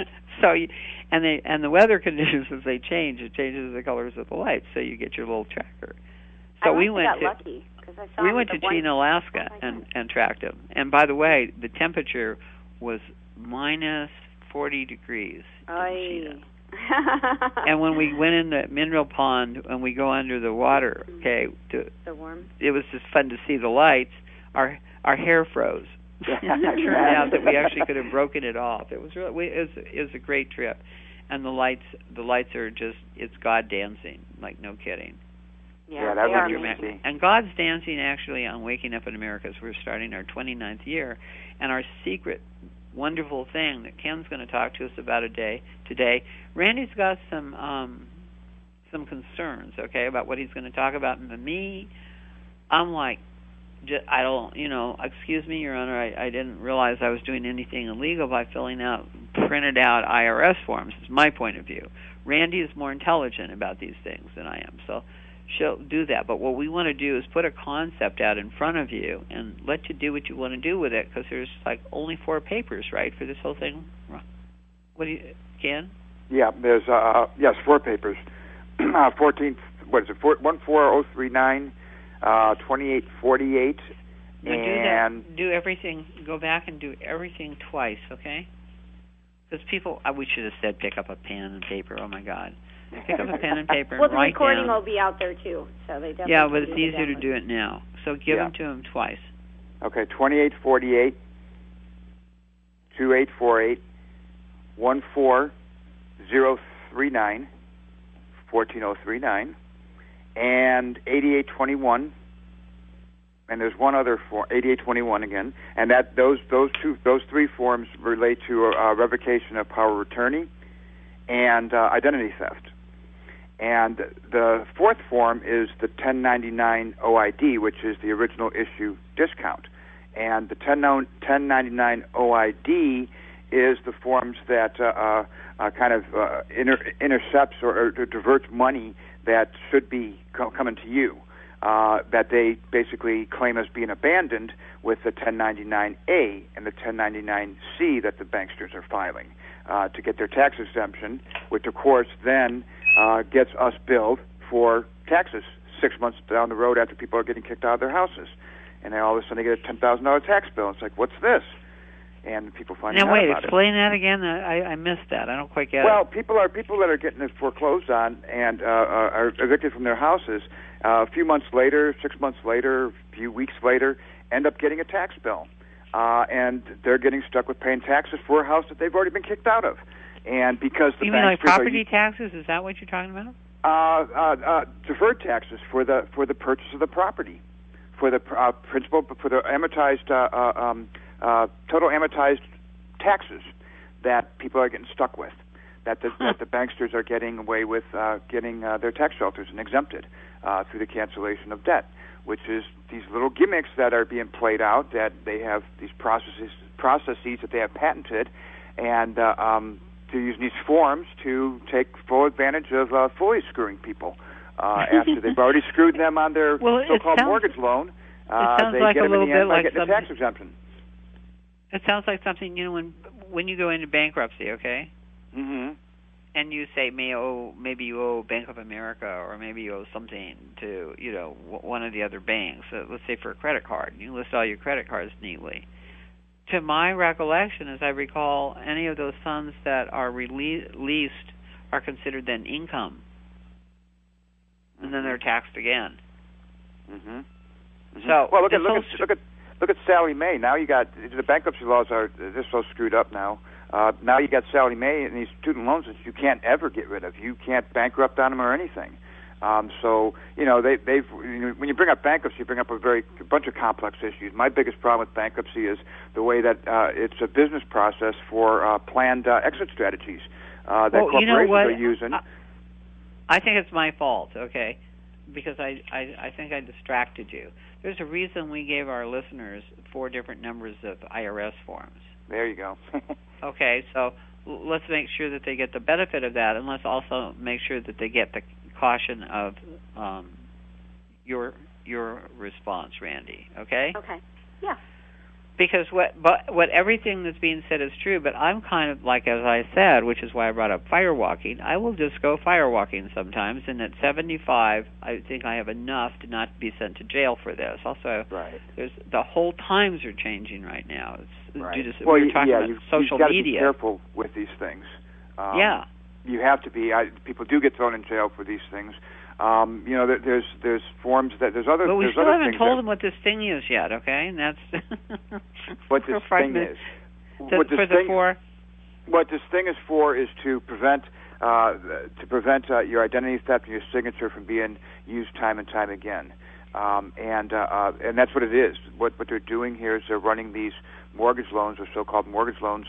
*laughs* so you, and they and the weather *laughs* conditions as they change, it changes the colors of the lights. So you get your little tracker. So we went have to lucky I saw we went to Chena, Alaska, Oh, and and tracked them. And by the way, the temperature was minus forty degrees in Chena. And when we went in the mineral pond and we go under the water, okay, to, so warm. it was just fun to see the lights. Our our hair froze. it turned out that we actually could have broken it off. It was really we, it was it was a great trip, and the lights the lights are just it's God dancing like no kidding. Yeah, Yeah, that they would are be amazing. amazing. And God's dancing actually on Waking Up in America. So we're starting our 29th year, and our secret, wonderful thing that Ken's going to talk to us about a day today. Randi's got some um, some concerns, okay, about what he's going to talk about. And me, I'm like, ju- I don't, you know, excuse me, Your Honor, I, I didn't realize I was doing anything illegal by filling out printed out IRS forms. Is my point of view. Randi is more intelligent about these things than I am, so she'll do that. But what we want to do is put a concept out in front of you and let you do what you want to do with it, because there's like only four papers, right, for this whole thing. What do you, Ken? Yeah, there's uh yes, four papers. *clears throat* uh fourteen what is it, four one four oh three nine, uh twenty eight forty eight But do and that. Do everything. Go back and do everything twice, okay? Because people, uh, we should have said pick up a pen and paper. Oh my God, pick up a pen and paper and Well, the recording down. will be out there too, so they definitely. yeah, but it's easier to do it now. So give Yeah. them to them twice. Okay, twenty eight forty eight, two eight four eight, one four zero three nine, fourteen oh three nine, and eighty eight twenty one. And there's one other form, 8821 again, and that those those two those three forms relate to uh, revocation of power of attorney and uh, identity theft. And the fourth form is the 1099 OID, which is the original issue discount. And the 1099 OID is the forms that uh, uh, uh, kind of uh, inter- intercepts or, or, diverts money that should be co- coming to you. Uh, that they basically claim as being abandoned with the 1099A and the 1099C that the banksters are filing uh, to get their tax exemption, which of course then uh, gets us billed for taxes six months down the road after people are getting kicked out of their houses. And then all of a sudden they get a $10,000 tax bill. It's like, what's this? and people find now, out Now, wait, explain it. that again. I, I missed that. I don't quite get well, it. Well, people are people that are getting it foreclosed on and uh, are evicted from their houses. Uh, a few months later, six months later, a few weeks later, end up getting a tax bill, uh, and they're getting stuck with paying taxes for a house that they've already been kicked out of. And because the you mean like banksters are- property taxes? Is that what you're talking about? uh, uh, uh, deferred taxes for the for the purchase of the property, for the uh, principal for the amortized uh, uh, um, uh, total amortized taxes that people are getting stuck with, that the, that the banksters are getting away with uh, getting uh, their tax shelters and exempted uh, through the cancellation of debt, which is these little gimmicks that are being played out that they have these processes processes that they have patented, and uh, um, to use these forms to take full advantage of uh, fully screwing people. Uh, *laughs* after they've already screwed them on their Well, so-called sounds- mortgage loan, uh, sounds they like get a little bit like getting a tax exemption. It sounds like something you know when when you go into bankruptcy, okay, Mm-hmm. and you say may owe maybe you owe Bank of America or maybe you owe something to you know one of the other banks. Uh, let's say for a credit card, and you list all your credit cards neatly. To my recollection, as I recall, any of those funds that are rele- released are considered then income, and then they're taxed again. Mm-hmm. So well, look at look at look at look at Sallie Mae. Now you got the bankruptcy laws are they're so screwed up now. Uh, now you got Sallie Mae and these student loans that you can't ever get rid of. You can't bankrupt on them or anything. Um, so you know they they've you know, when you bring up bankruptcy, you bring up a very a bunch of complex issues. My biggest problem with bankruptcy is the way that uh, it's a business process for uh, planned uh, exit strategies uh, that Well, you know corporations are using. I- I think it's my fault, okay? Because I, I I think I distracted you. There's a reason we gave our listeners four different numbers of IRS forms. there you go. *laughs* Okay, so let's make sure that they get the benefit of that, and let's also make sure that they get the caution of um, your your response, Randi. Okay? Okay. Yeah. because what but what everything that's being said is true but i'm kind of like as i said which is why i brought up firewalking i will just go firewalking sometimes and at 75 i think i have enough to not be sent to jail for this also right. there's the whole times are changing right now it's Right. due to well, we were talking yeah, about you've, social you've got media to be careful with these things. Um, yeah you have to be. I, people do get thrown in jail for these things. Um, you know, there, there's there's forms that there's other but we still haven't told that, them what this thing is yet okay and that's *laughs* what this for thing is. To- what this for thing four what this thing is for is to prevent uh, to prevent uh, your identity theft and your signature from being used time and time again. Um, and uh, uh, and that's what it is. What what they're doing here is they're running these mortgage loans or so-called mortgage loans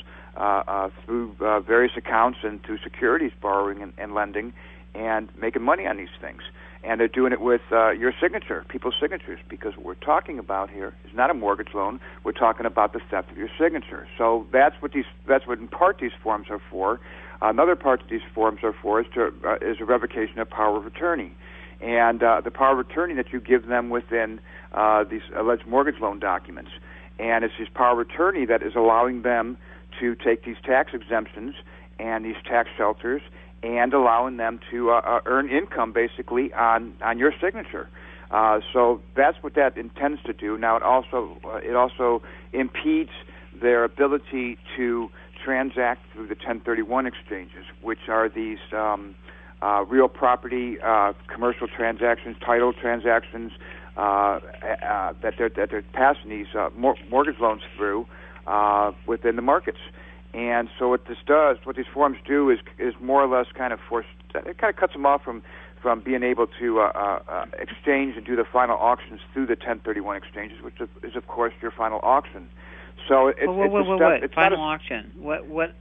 through uh, various accounts and through securities borrowing and, and lending, and making money on these things. And they're doing it with uh, your signature, people's signatures, because what we're talking about here is not a mortgage loan. We're talking about the theft of your signature. So that's what these that's what in part these forms are for. Another part that these forms are for is to uh, is a revocation of power of attorney, and uh, the power of attorney that you give them within uh, these alleged mortgage loan documents, and it's this power of attorney that is allowing them to take these tax exemptions and these tax shelters and allowing them to uh, uh, earn income basically on on your signature. Uh, so that's what that intends to do. Now it also uh, it also impedes their ability to transact through the 1031 exchanges, which are these um, uh, real property uh, commercial transactions, title transactions uh, that they're that they're passing these mor- mortgage loans through uh, within the markets. And so what this does, what these forums do, is is more or less kind of force. It kind of cuts them off from from being able to uh, uh, uh, exchange and do the final auctions through the 1031 exchanges, which is, is of course your final auction. So it's, wait, it's step. It's final a, auction what what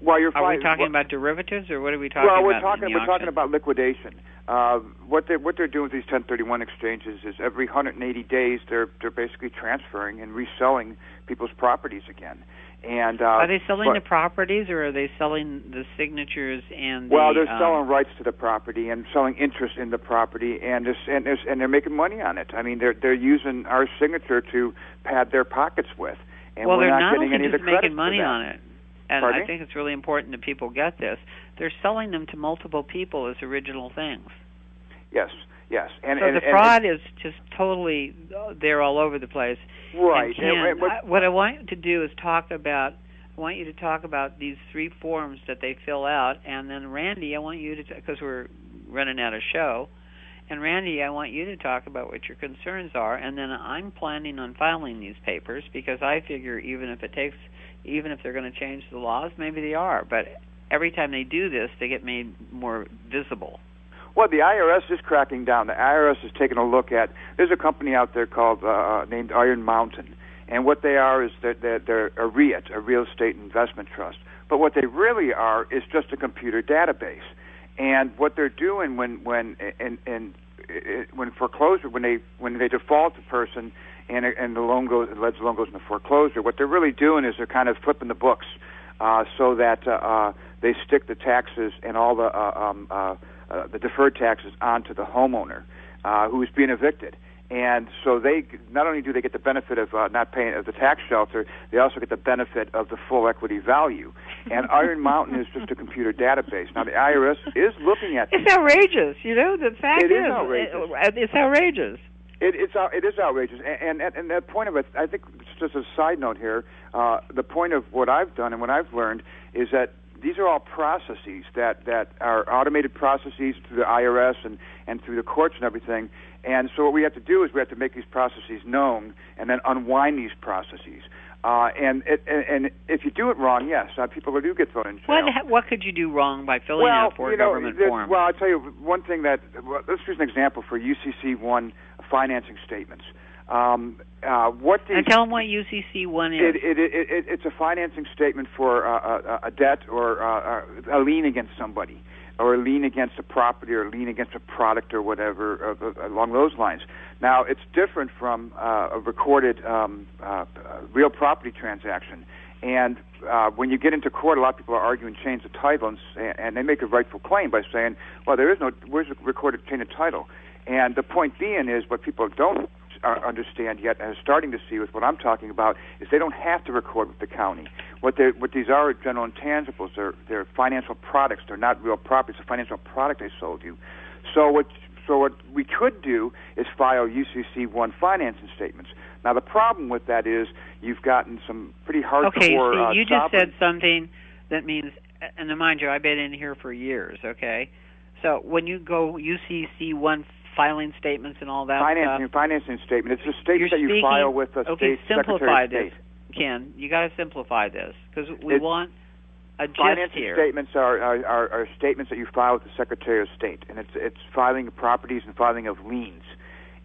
Well, you're Are we talking about derivatives, or what are we talking well, about? Well, we're in talking we're talking about liquidation. Uh, what they what they're doing with these 1031 exchanges is every 180 days they're they're basically transferring and reselling people's properties again. And uh, Are they selling but- the properties, or are they selling the signatures and the? Well, they're um, selling rights to the property and selling interest in the property, and there's, and there's, and they're making money on it. I mean, they're they're using our signature to pad their pockets with, and well, we're they're not, not getting only any of the just making money on it, and Pardon I think it's really important that people get this. They're selling them to multiple people as original things. Yes, yes, and so and, the and- fraud is just totally uh, there all over the place. right. And Ken, and what- I, what I want you to do is talk about. I want you to talk about these three forms that they fill out, and then Randi, I want you to because we're running out of show. And Randi, I want you to talk about what your concerns are, and then I'm planning on filing these papers because I figure even if it takes, even if they're going to change the laws, maybe they are, but every time they do this, they get made more visible. Well, the IRS is cracking down. The IRS is taking a look at. There's a company out there called uh, named Iron Mountain, and what they are is that they're, they're a REIT, a real estate investment trust. But what they really are is just a computer database. And what they're doing when when and and when foreclosure when they when they default a person and and the loan goes the loan goes into foreclosure, what they're really doing is they're kind of flipping the books uh, so that uh, uh, they stick the taxes and all the uh, um, uh, uh, the deferred taxes onto the homeowner uh, who is being evicted. And so they not only do they get the benefit of uh, not paying of the tax shelter, they also get the benefit of the full equity value. And *laughs* Iron Mountain is just a computer database. Now the IRS is looking at It's outrageous, you know. The fact It is is, outrageous. it- it's outrageous. It, it's out, it is outrageous, and, and and that point of it, I think, just a side note here, uh, the point of what I've done and what I've learned is that these are all processes that that are automated processes through the IRS and and through the courts and everything. And so what we have to do is we have to make these processes known and then unwind these processes. Uh, and, it, and and if you do it wrong, yes, uh, people do get thrown in jail. What what could you do wrong by filling well, out four you know, government there- forms? Well, I'll tell you one thing that well, let's use an example for UCC one financing statements. Um, uh, what these and tell them what UCC one is. it, it, it, it, it's a financing statement for uh, a, a debt or uh, a lien against somebody, or a lien against a property, or a lien against a product, or whatever uh, uh, along those lines. Now, it's different from uh, a recorded um, uh, uh, real property transaction. And uh, when you get into court, a lot of people are arguing chains of title, and, and they make a rightful claim by saying, "Well, there is no where's the recorded chain of title?" And the point being is, what people don't uh, understand yet, and are starting to see with what I'm talking about, is they don't have to record with the county. What they what these are are general intangibles. They're they're financial products. They're not real property. It's a financial product I sold you. So what so what we could do is file UCC one financing statements. Now the problem with that is you've gotten some pretty hardcore. okay, you see, uh, you just said something that means, and mind you, I've been in here for years. Okay, so when you go UCC one filing statements and all that financing stuff, financing statement. It's a statement you're that you speaking, file with the okay, state simplify secretary of this, state. Ken. You got to simplify this because we It- want a gist Financing here. statements are, are, are, are statements that you file with the Secretary of State, and it's it's filing of properties and filing of liens.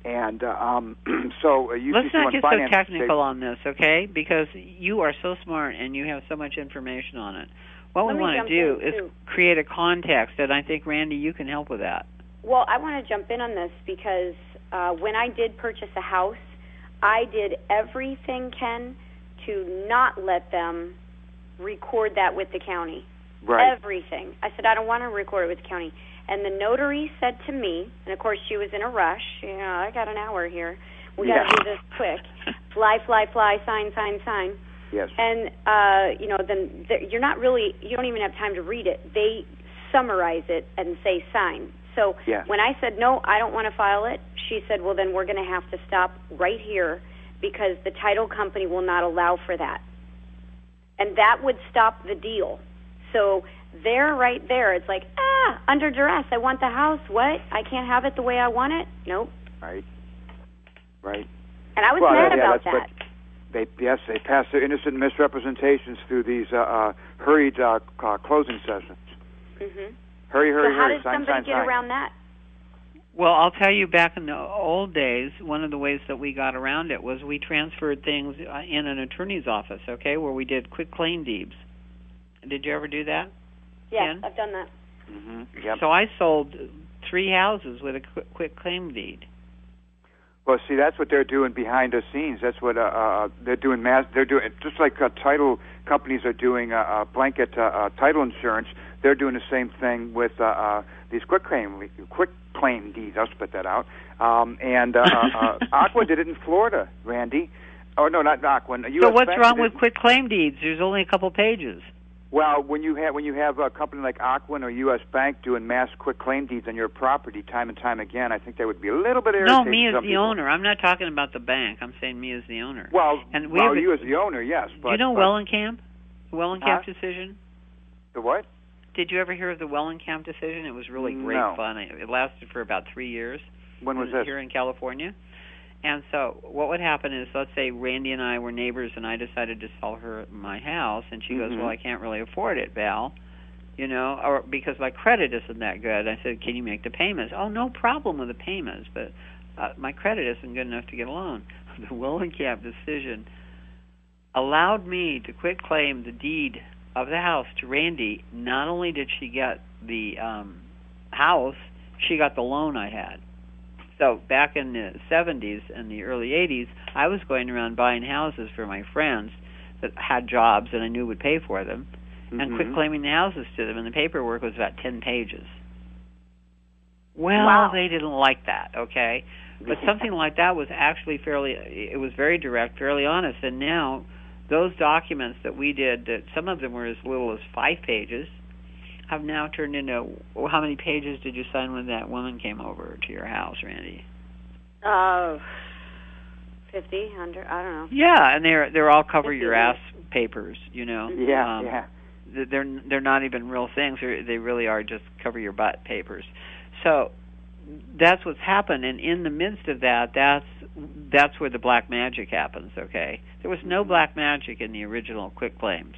And uh, um, *clears throat* so uh, UCC Let's not get so technical statement- on this, okay? Because you are so smart and you have so much information on it. What Let we want to do is too. create a context, and I think Randi, you can help with that. Well, I want to jump in on this because uh, when I did purchase a house, I did everything, Ken, to not let them record that with the county. Right. Everything. I said, I don't want to record it with the county. And the notary said to me, and of course she was in a rush, you know, I got an hour here. We got to Yeah. do this quick. Fly, fly, fly, sign, sign, sign. Yes. And uh, you know, then th- you're not really you don't even have time to read it. They summarize it and say sign. So when I said no, I don't want to file it, she said, "Well, then we're going to have to stop right here because the title company will not allow for that." And that would stop the deal. So there right there, it's like, "Ah, under duress. I want the house. What? I can't have it the way I want it?" Nope. Right. Right. And I was Well, mad yeah, about that's that. They yes, they pass their innocent misrepresentations through these uh, uh, hurried uh, uh, closing sessions. Mhm. Hurry, hurry, So how hurry! did sign, somebody sign, get sign. around that? Well, I'll tell you, back in the old days, one of the ways that we got around it was we transferred things uh, in an attorney's office, okay, where we did quick claim deeds. Did you ever do that? Yeah, Ken? I've done that. hmm Yep. So I sold three houses with a quick, quick claim deed. Well, see, that's what they're doing behind the scenes. That's what uh, uh, they're doing. Mass, they're doing just like uh, title companies are doing uh, uh, blanket uh, uh, title insurance. They're doing the same thing with uh, uh, these quick claim quick claim deeds. I'll spit that out. Um, and uh, uh, uh, Aqua did it in Florida, Randi. Oh no, not Aqua. US so what's Bank wrong with quick claim deeds? There's only a couple pages. Well, when you have when you have a company like Ocwen or U.S. Bank doing mass quick claim deeds on your property time and time again, I think that would be a little bit irritating. No, me as the people. owner. I'm not talking about the bank. I'm saying me as the owner. Well, And we well, have a- you as the owner, yes. But, Do you know but Wellenkamp? The Wellenkamp Huh? decision? the what? Did you ever hear of the Wellenkamp decision? It was really great No. fun. It lasted for about three years. When was this? Here in California. And so what would happen is, let's say Randi and I were neighbors, and I decided to sell her my house, and she goes, Mhm. "Well, I can't really afford it, Val." You know, or because my credit isn't that good. I said, "Can you make the payments?" "Oh, no problem with the payments, but uh, my credit isn't good enough to get a loan." *laughs* The Wellenkamp decision allowed me to quit claim the deed of the house to Randi. Not only did she get the um, house, she got the loan I had. So back in the 70s and the early 80s, I was going around buying houses for my friends that had jobs and I knew would pay for them, and Mhm. quit claiming the houses to them. And the paperwork was about 10 pages. Well, Wow. they didn't like that. Okay, but something like that was actually fairly. It was very direct, fairly honest. And now, those documents that we did, that some of them were as little as five pages, have now turned into. Well, how many pages did you sign when that woman came over to your house, Randi? Uh, fifty, hundred, I don't know. Yeah, and they're they're all cover-your-ass papers. You know. Yeah, Um, yeah. they're they're not even real things. They really are just cover your butt papers. So that's what's happened, and in the midst of that, that's that's where the black magic happens. Okay, there was no black magic in the original quick claims.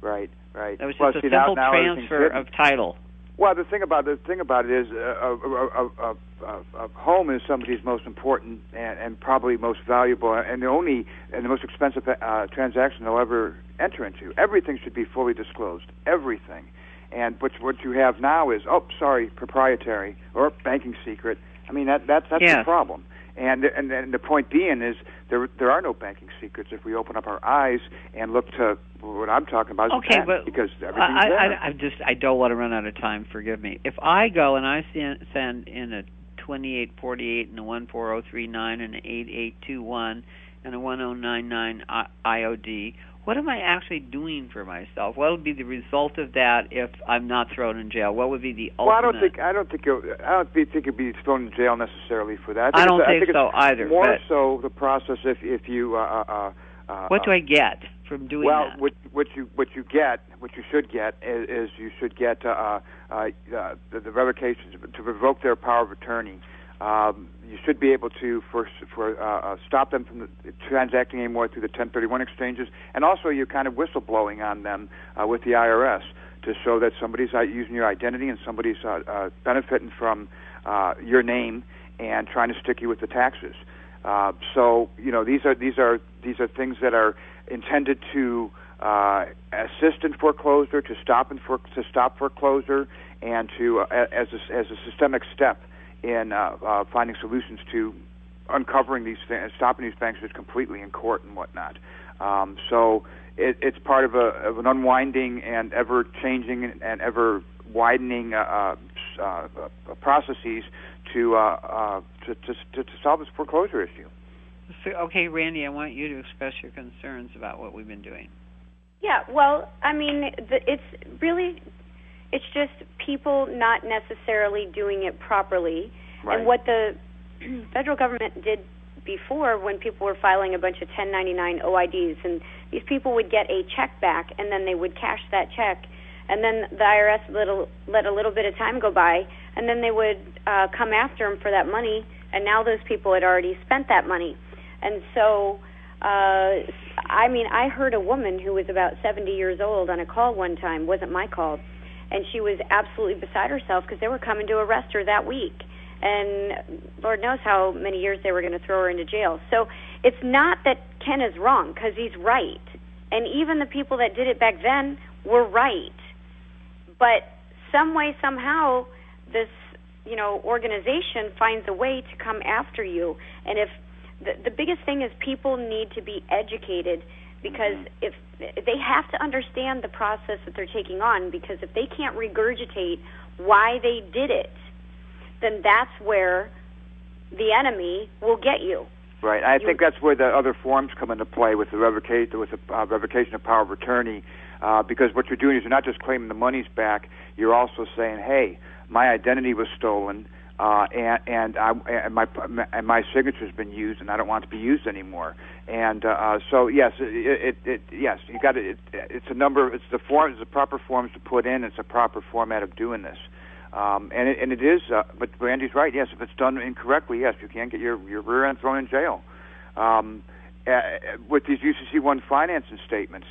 Right, right. That was well, just see, a now- simple now everything's transfer of title. Well, the thing about the thing about it is, uh, a, a, a, a, a, a home is somebody's most important and, and probably most valuable, and the only and the most expensive uh, transaction they'll ever enter into. Everything should be fully disclosed. Everything. And what what you have now is, oh, sorry, proprietary or banking secret. I mean that that's that's the problem. And and and the point being is there there are no banking secrets if we open up our eyes and look to what I'm talking about. Is Okay, but because I, everything's there. I, I, I just I don't want to run out of time. Forgive me. If I go and I send, send in a 2848 and a 14039 and an 8821 and a 1099 IOD, what am I actually doing for myself? What would be the result of that if I'm not thrown in jail? What would be the ultimate? Well, I don't think I don't think you'll, I don't think you'd be thrown in jail necessarily for that. I don't it's- think it's so either, More so the process if if you. Uh, uh, uh, What do I get from doing well, that? what what you what you get, what you should get is, is you should get uh, uh, uh, the, the revocations to revoke their power of attorney. Um, you should be able to for for uh, uh, stop them from transacting anymore through the 1031 exchanges, and also you're kind of whistleblowing on them uh, with the IRS to show that somebody's uh, using your identity and somebody's uh, uh, benefiting from uh, your name and trying to stick you with the taxes. Uh, so you know these are these are these are things that are intended to uh, assist in foreclosure, to stop in for, to stop foreclosure, and to uh, as a, as a systemic step in uh, uh, finding solutions to uncovering these things, stopping these bankers completely in court and whatnot. Um, so it, it's part of, a, of an unwinding and ever changing and ever widening uh, uh, uh, processes to, uh, uh, to, to to to solve this foreclosure issue. So, okay, Randi, I want you to express your concerns about what we've been doing. Yeah, well, I mean, the, it's really, it's just people not necessarily doing it properly. Right. And what the *clears throat* federal government did before when people were filing a bunch of 1099 OIDs, and these people would get a check back, and then they would cash that check, and then the IRS let a, let a little bit of time go by, and then they would uh, come after them for that money, and now those people had already spent that money. And so, uh, I mean, I heard a woman who was about 70 years old on a call one time, wasn't my call, and she was absolutely beside herself because they were coming to arrest her that week. And Lord knows how many years they were going to throw her into jail. So it's not that Ken is wrong because he's right. And even the people that did it back then were right. But some way, somehow, this you know organization finds a way to come after you. And if the, the biggest thing is people need to be educated because mm-hmm. if they have to understand the process that they're taking on because if they can't regurgitate why they did it, then that's where the enemy will get you. Right. I you, think that's where the other forms come into play with the revocation with the uh, revocation of power of attorney, uh, because what you're doing is you're not just claiming the money's back. You're also saying, "Hey, my identity was stolen." Uh, and and, I, and my and my signature's been used, and I don't want it to be used anymore. And uh, uh so yes, it, it, it yes, you got it, it. It's a number. It's the form. It's the proper forms to put in. It's a proper format of doing this. Um, and it, and it is. Uh, but Randi's right. Yes, if it's done incorrectly, yes, you can get your your rear end thrown in jail. Um, uh, with these UCC one financing statements.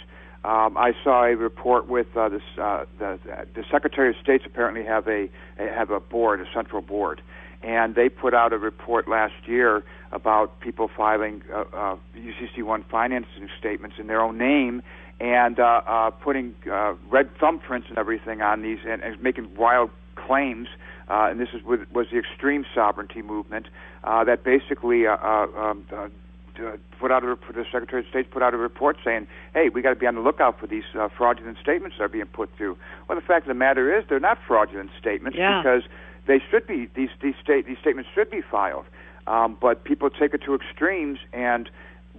Um, I saw a report with uh, this, uh, the, the Secretary of State's apparently have a have a board, a central board, and they put out a report last year about people filing uh, uh, UCC one financing statements in their own name and uh, uh, putting uh, red thumbprints and everything on these and, and making wild claims. Uh, and this is with, was the extreme sovereignty movement uh, that basically uh, uh, um, uh, uh, put out a the Secretary of State put out a report saying, "Hey, we got to be on the lookout for these uh, fraudulent statements that are being put through." Well, the fact of the matter is, they're not fraudulent statements yeah. because they should be these these state these statements should be filed, um, but people take it to extremes, and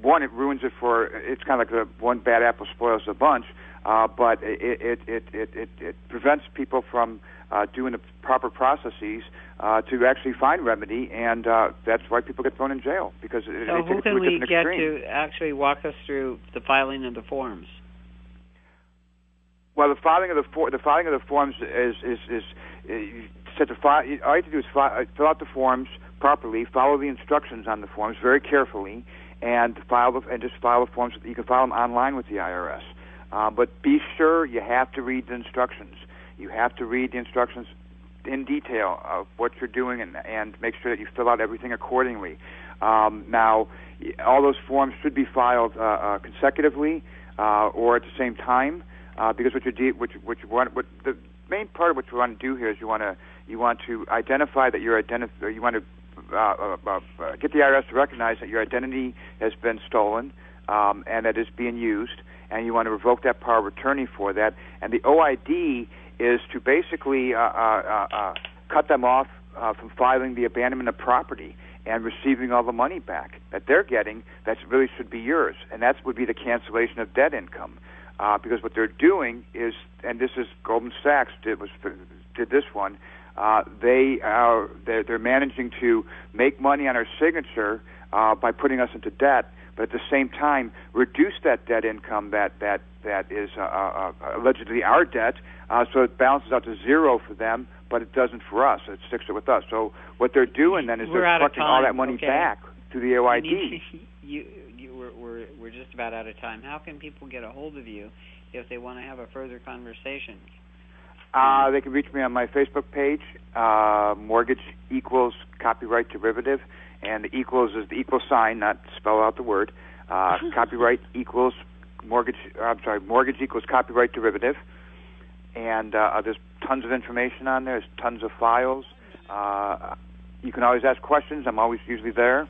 one, it ruins it for. It's kind of like the one bad apple spoils the bunch, uh, but it it, it it it it prevents people from uh, doing the proper processes uh, to actually find remedy, and uh, that's why people get thrown in jail because it, so it, who can we get extreme. to actually walk us through the filing of the forms? Well, the filing of the for, the filing of the forms is is is, is set to file. All you have to do is fi- uh, fill out the forms properly, follow the instructions on the forms very carefully, and file the, and just file the forms. You can file them online with the IRS, uh, but be sure you have to read the instructions. You have to read the instructions in detail of what you're doing and, and make sure that you fill out everything accordingly. Um, now, all those forms should be filed uh, uh, consecutively uh, or at the same time uh, because what you de- what you, what you want what the main part of what you want to do here is you want to you want to identify that your identity you want to uh, uh, uh, get the IRS to recognize that your identity has been stolen um, and that is being used, and you want to revoke that power of attorney for that. And the OID is to basically uh, uh, uh, cut them off uh, from filing the abandonment of property and receiving all the money back that they're getting that really should be yours, and that would be the cancellation of debt income. Uh, because what they're doing is, and this is Goldman Sachs did was did this one. Uh, they are they're, they're managing to make money on our signature uh, by putting us into debt, but at the same time reduce that debt income that that that is uh, uh, uh allegedly our debt uh, so it balances out to zero for them, but it doesn't for us. It sticks it with us. So what they're doing then is we're they're collecting all that money okay. back to the OID. *laughs* You, you, we're, we're, we're just about out of time. How can people get a hold of you if they want to have a further conversation? Uh, they can reach me on my Facebook page, uh, Mortgage Equals Copyright Derivative, and the equals is the equal sign, not spell out the word. Uh, *laughs* copyright equals mortgage. I'm sorry, mortgage equals copyright derivative and uh, there's tons of information on there. There's tons of files. Uh, you can always ask questions. I'm always usually there.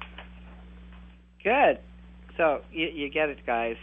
Good. So you, you get it, guys.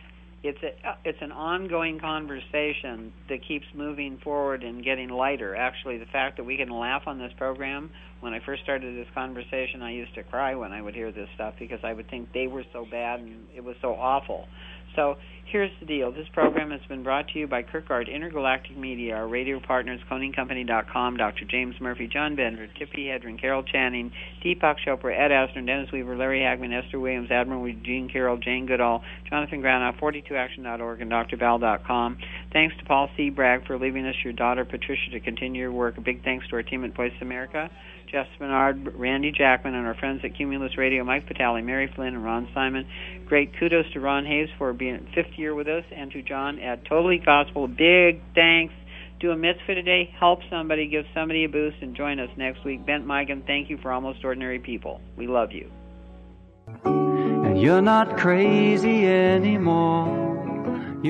It's a uh, it's an ongoing conversation that keeps moving forward and getting lighter. Actually, the fact that we can laugh on this program. When I first started this conversation, I used to cry when I would hear this stuff because I would think they were so bad and it was so awful. So here's the deal. This program has been brought to you by Kirkgaard Intergalactic Media, our radio partners, ConingCompany.com, Dr. James Murphy, John Bender, Tippi Hedren, Carol Channing, Deepak Chopra, Ed Asner, Dennis Weaver, Larry Hagman, Esther Williams, Admiral Gene Carroll, Jane Goodall, Jonathan Granoff, 42action.org, and drval.com. Thanks to Paul C. Bragg for leaving us your daughter, Patricia, to continue your work. A big thanks to our team at Voice America. Jeff Spinard, Randy Jackman, and our friends at Cumulus Radio, Mike Vitale, Mary Flynn, and Ron Simon. Great kudos to Ron Hayes for being fifth year with us, and to John at Totally Gospel. Big thanks. Do a mitzvah today, help somebody, give somebody a boost, and join us next week. Bent Migan, thank you for Almost Ordinary People. We love you. And you're not crazy anymore.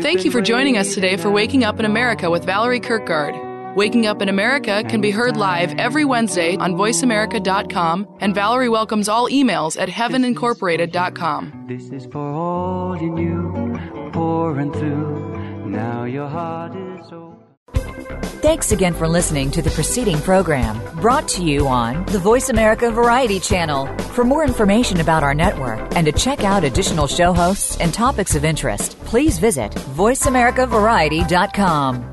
Thank you for joining us today for Waking Up in America with Valerie Kirkgaard. Waking Up in America can be heard live every Wednesday on voiceamerica.com, and Valerie welcomes all emails at heavenincorporated.com. This is for all you knew, pouring through. Now your heart is open. Thanks again for listening to the preceding program brought to you on the Voice America Variety Channel. For more information about our network and to check out additional show hosts and topics of interest, please visit VoiceAmericaVariety.com.